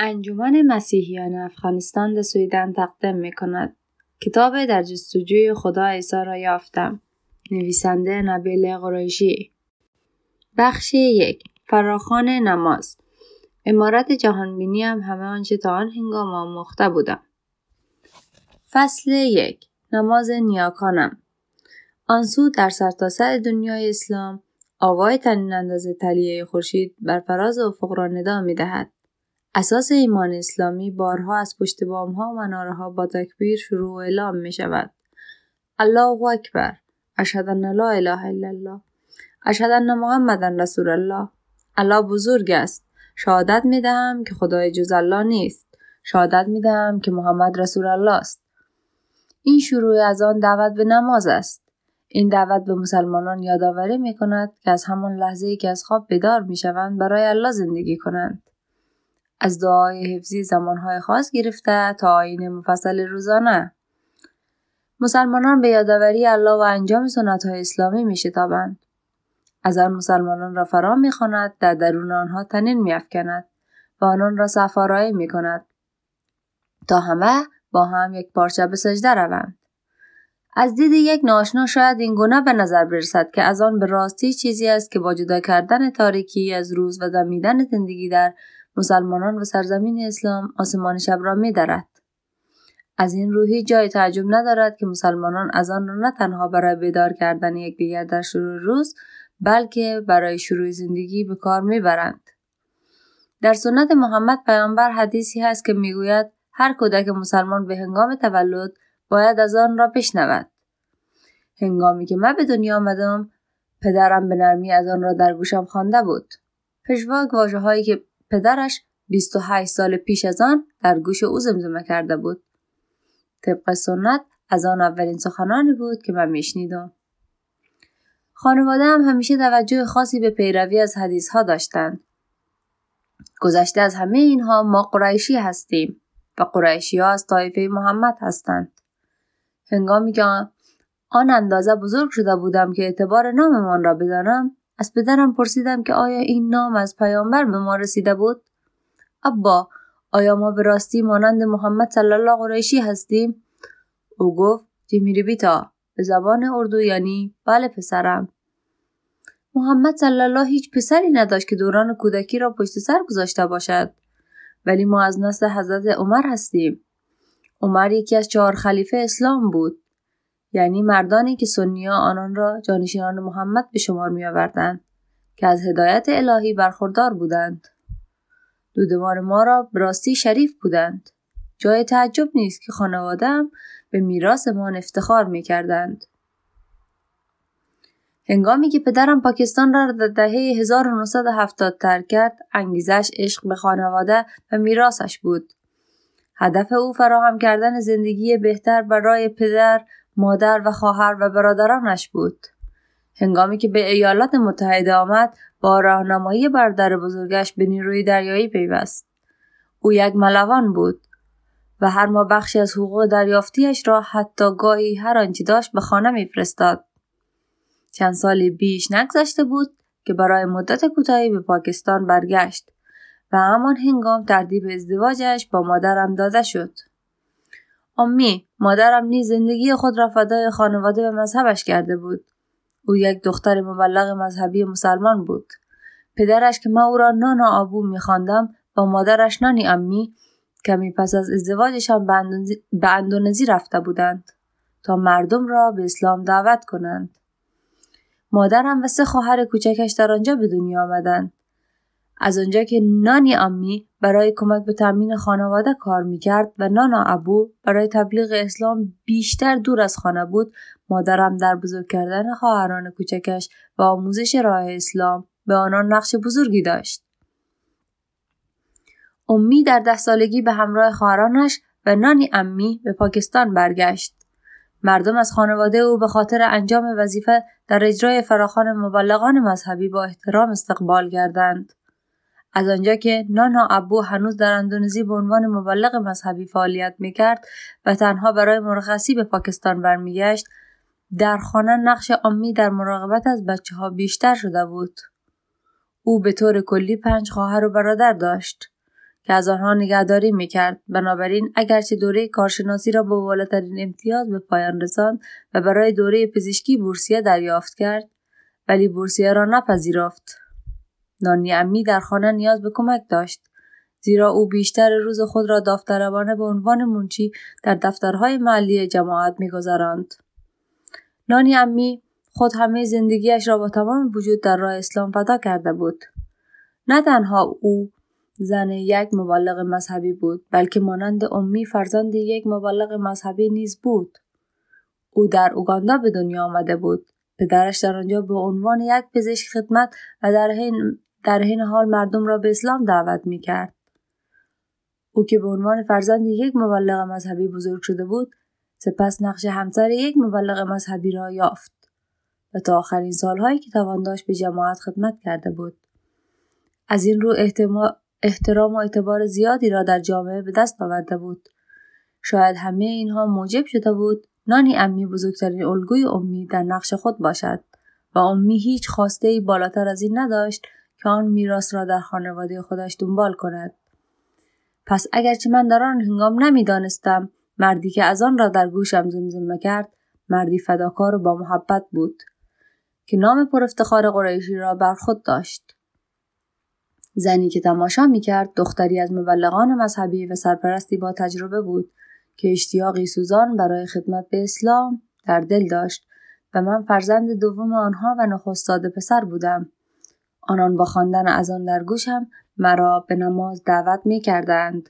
انجمن مسیحیان افغانستان در سویدن تقدیم می کند. کتاب در جستجوی خدا عیسی را یافتم. نویسنده نبیل قریشی بخش یک فراخان نماز امارت جهانبینی هم همه آنچه تا آن هنگام آموخته بودم. فصل یک نماز نیاکانم آنسو در سرتاسر سر دنیای اسلام آوای تنین اندازه تلیه خورشید بر فراز افق را ندا می دهد. اساس ایمان اسلامی بارها از پشت بامها و منارها با تکبیر شروع و اعلام می شود. الله اکبر اشهد ان لا اله الا الله اشهد ان محمدا رسول الله الله بزرگ است شهادت می دهم که خدای جز الله نیست شهادت می دهم که محمد رسول الله است این شروع از آن دعوت به نماز است این دعوت به مسلمانان یادآوری می کند که از همان لحظه ای که از خواب بیدار می شوند برای الله زندگی کنند از دعای حفظی زمانهای خاص گرفته تا آین مفصل روزانه مسلمانان به یادآوری الله و انجام سنت های اسلامی می شتابند. از آن مسلمانان را فرا می خاند در درون آنها تنین می افکند و آنان را سفارایی می کند تا همه با هم یک پارچه به سجده روند. از دید یک ناشنا شاید این گونه به نظر برسد که از آن به راستی چیزی است که با جدا کردن تاریکی از روز و دمیدن زندگی در مسلمانان و سرزمین اسلام آسمان شب را می دارد. از این روحی جای تعجب ندارد که مسلمانان از آن را نه تنها برای بیدار کردن یکدیگر در شروع روز بلکه برای شروع زندگی به کار می‌برند. در سنت محمد پیامبر حدیثی هست که می‌گوید هر کودک مسلمان به هنگام تولد باید از آن را بشنود. هنگامی که من به دنیا آمدم پدرم به نرمی از آن را در گوشم خوانده بود. پشواک واجه هایی که پدرش 28 سال پیش از آن در گوش او زمزمه کرده بود. طبق سنت از آن اولین سخنانی بود که من میشنیدم. خانواده هم همیشه توجه خاصی به پیروی از حدیث ها داشتند. گذشته از همه اینها ما قریشی هستیم و قریشی ها از طایفه محمد هستند. هنگامی که آن اندازه بزرگ شده بودم که اعتبار ناممان را بدانم از پدرم پرسیدم که آیا این نام از پیامبر به ما رسیده بود؟ ابا آیا ما به راستی مانند محمد صلی الله قریشی هستیم؟ او گفت جمیری بیتا به زبان اردو یعنی بله پسرم. محمد صلی الله هیچ پسری نداشت که دوران کودکی را پشت سر گذاشته باشد. ولی ما از نسل حضرت عمر هستیم. عمر یکی از چهار خلیفه اسلام بود. یعنی مردانی که سنیا آنان را جانشینان محمد به شمار می آوردند که از هدایت الهی برخوردار بودند. دودمان ما را براستی شریف بودند. جای تعجب نیست که خانوادم به میراثمان افتخار می کردند. هنگامی که پدرم پاکستان را در دهه 1970 ترک کرد انگیزش عشق به خانواده و میراثش بود. هدف او فراهم کردن زندگی بهتر برای پدر مادر و خواهر و برادرانش بود. هنگامی که به ایالات متحده آمد با راهنمایی برادر بزرگش به نیروی دریایی پیوست. او یک ملوان بود و هر ماه بخشی از حقوق دریافتیش را حتی گاهی هر آنچه داشت به خانه میفرستاد. چند سالی بیش نگذشته بود که برای مدت کوتاهی به پاکستان برگشت و همان هنگام تردیب ازدواجش با مادرم داده شد. امی مادرم نیز زندگی خود را فدای خانواده و مذهبش کرده بود. او یک دختر مبلغ مذهبی مسلمان بود. پدرش که من او را نانا آبو میخواندم با مادرش نانی امی کمی پس از ازدواجشان به اندونزی رفته بودند تا مردم را به اسلام دعوت کنند. مادرم و سه خواهر کوچکش در آنجا به دنیا آمدند. از آنجا که نانی امی برای کمک به تامین خانواده کار می‌کرد و نانا ابو برای تبلیغ اسلام بیشتر دور از خانه بود مادرم در بزرگ کردن خواهران کوچکش و آموزش راه اسلام به آنان نقش بزرگی داشت. امی در ده سالگی به همراه خواهرانش و نانی امی به پاکستان برگشت. مردم از خانواده او به خاطر انجام وظیفه در اجرای فراخان مبلغان مذهبی با احترام استقبال کردند. از آنجا که نانا ابو هنوز در اندونزی به عنوان مبلغ مذهبی فعالیت می‌کرد و تنها برای مرخصی به پاکستان برمیگشت در خانه نقش آمی در مراقبت از بچه ها بیشتر شده بود. او به طور کلی پنج خواهر و برادر داشت که از آنها نگهداری می‌کرد. بنابراین اگرچه دوره کارشناسی را با بالاترین امتیاز به پایان رساند و برای دوره پزشکی بورسیه دریافت کرد ولی بورسیه را نپذیرفت. نانی امی در خانه نیاز به کمک داشت. زیرا او بیشتر روز خود را داوطلبانه به عنوان منچی در دفترهای محلی جماعت میگذراند. نانی امی خود همه زندگیش را با تمام وجود در راه اسلام فدا کرده بود. نه تنها او زن یک مبلغ مذهبی بود بلکه مانند امی فرزند یک مبلغ مذهبی نیز بود. او در اوگاندا به دنیا آمده بود. پدرش در آنجا به عنوان یک پزشک خدمت و در حین در حین حال مردم را به اسلام دعوت می کرد. او که به عنوان فرزند یک مبلغ مذهبی بزرگ شده بود سپس نقش همسر یک مبلغ مذهبی را یافت و تا آخرین سالهایی که توان داشت به جماعت خدمت کرده بود از این رو احترام و اعتبار زیادی را در جامعه به دست آورده بود شاید همه اینها موجب شده بود نانی امی بزرگترین الگوی امی در نقش خود باشد و امی هیچ خواسته ای بالاتر از این نداشت که آن میراث را در خانواده خودش دنبال کند پس اگرچه من در آن هنگام نمی‌دانستم مردی که از آن را در گوشم زمزمه کرد مردی فداکار و با محبت بود که نام پر افتخار قریشی را بر خود داشت زنی که تماشا می کرد دختری از مبلغان مذهبی و سرپرستی با تجربه بود که اشتیاقی سوزان برای خدمت به اسلام در دل داشت و من فرزند دوم آنها و نخستاد پسر بودم. آنان با خواندن از آن در گوشم مرا به نماز دعوت می کردند.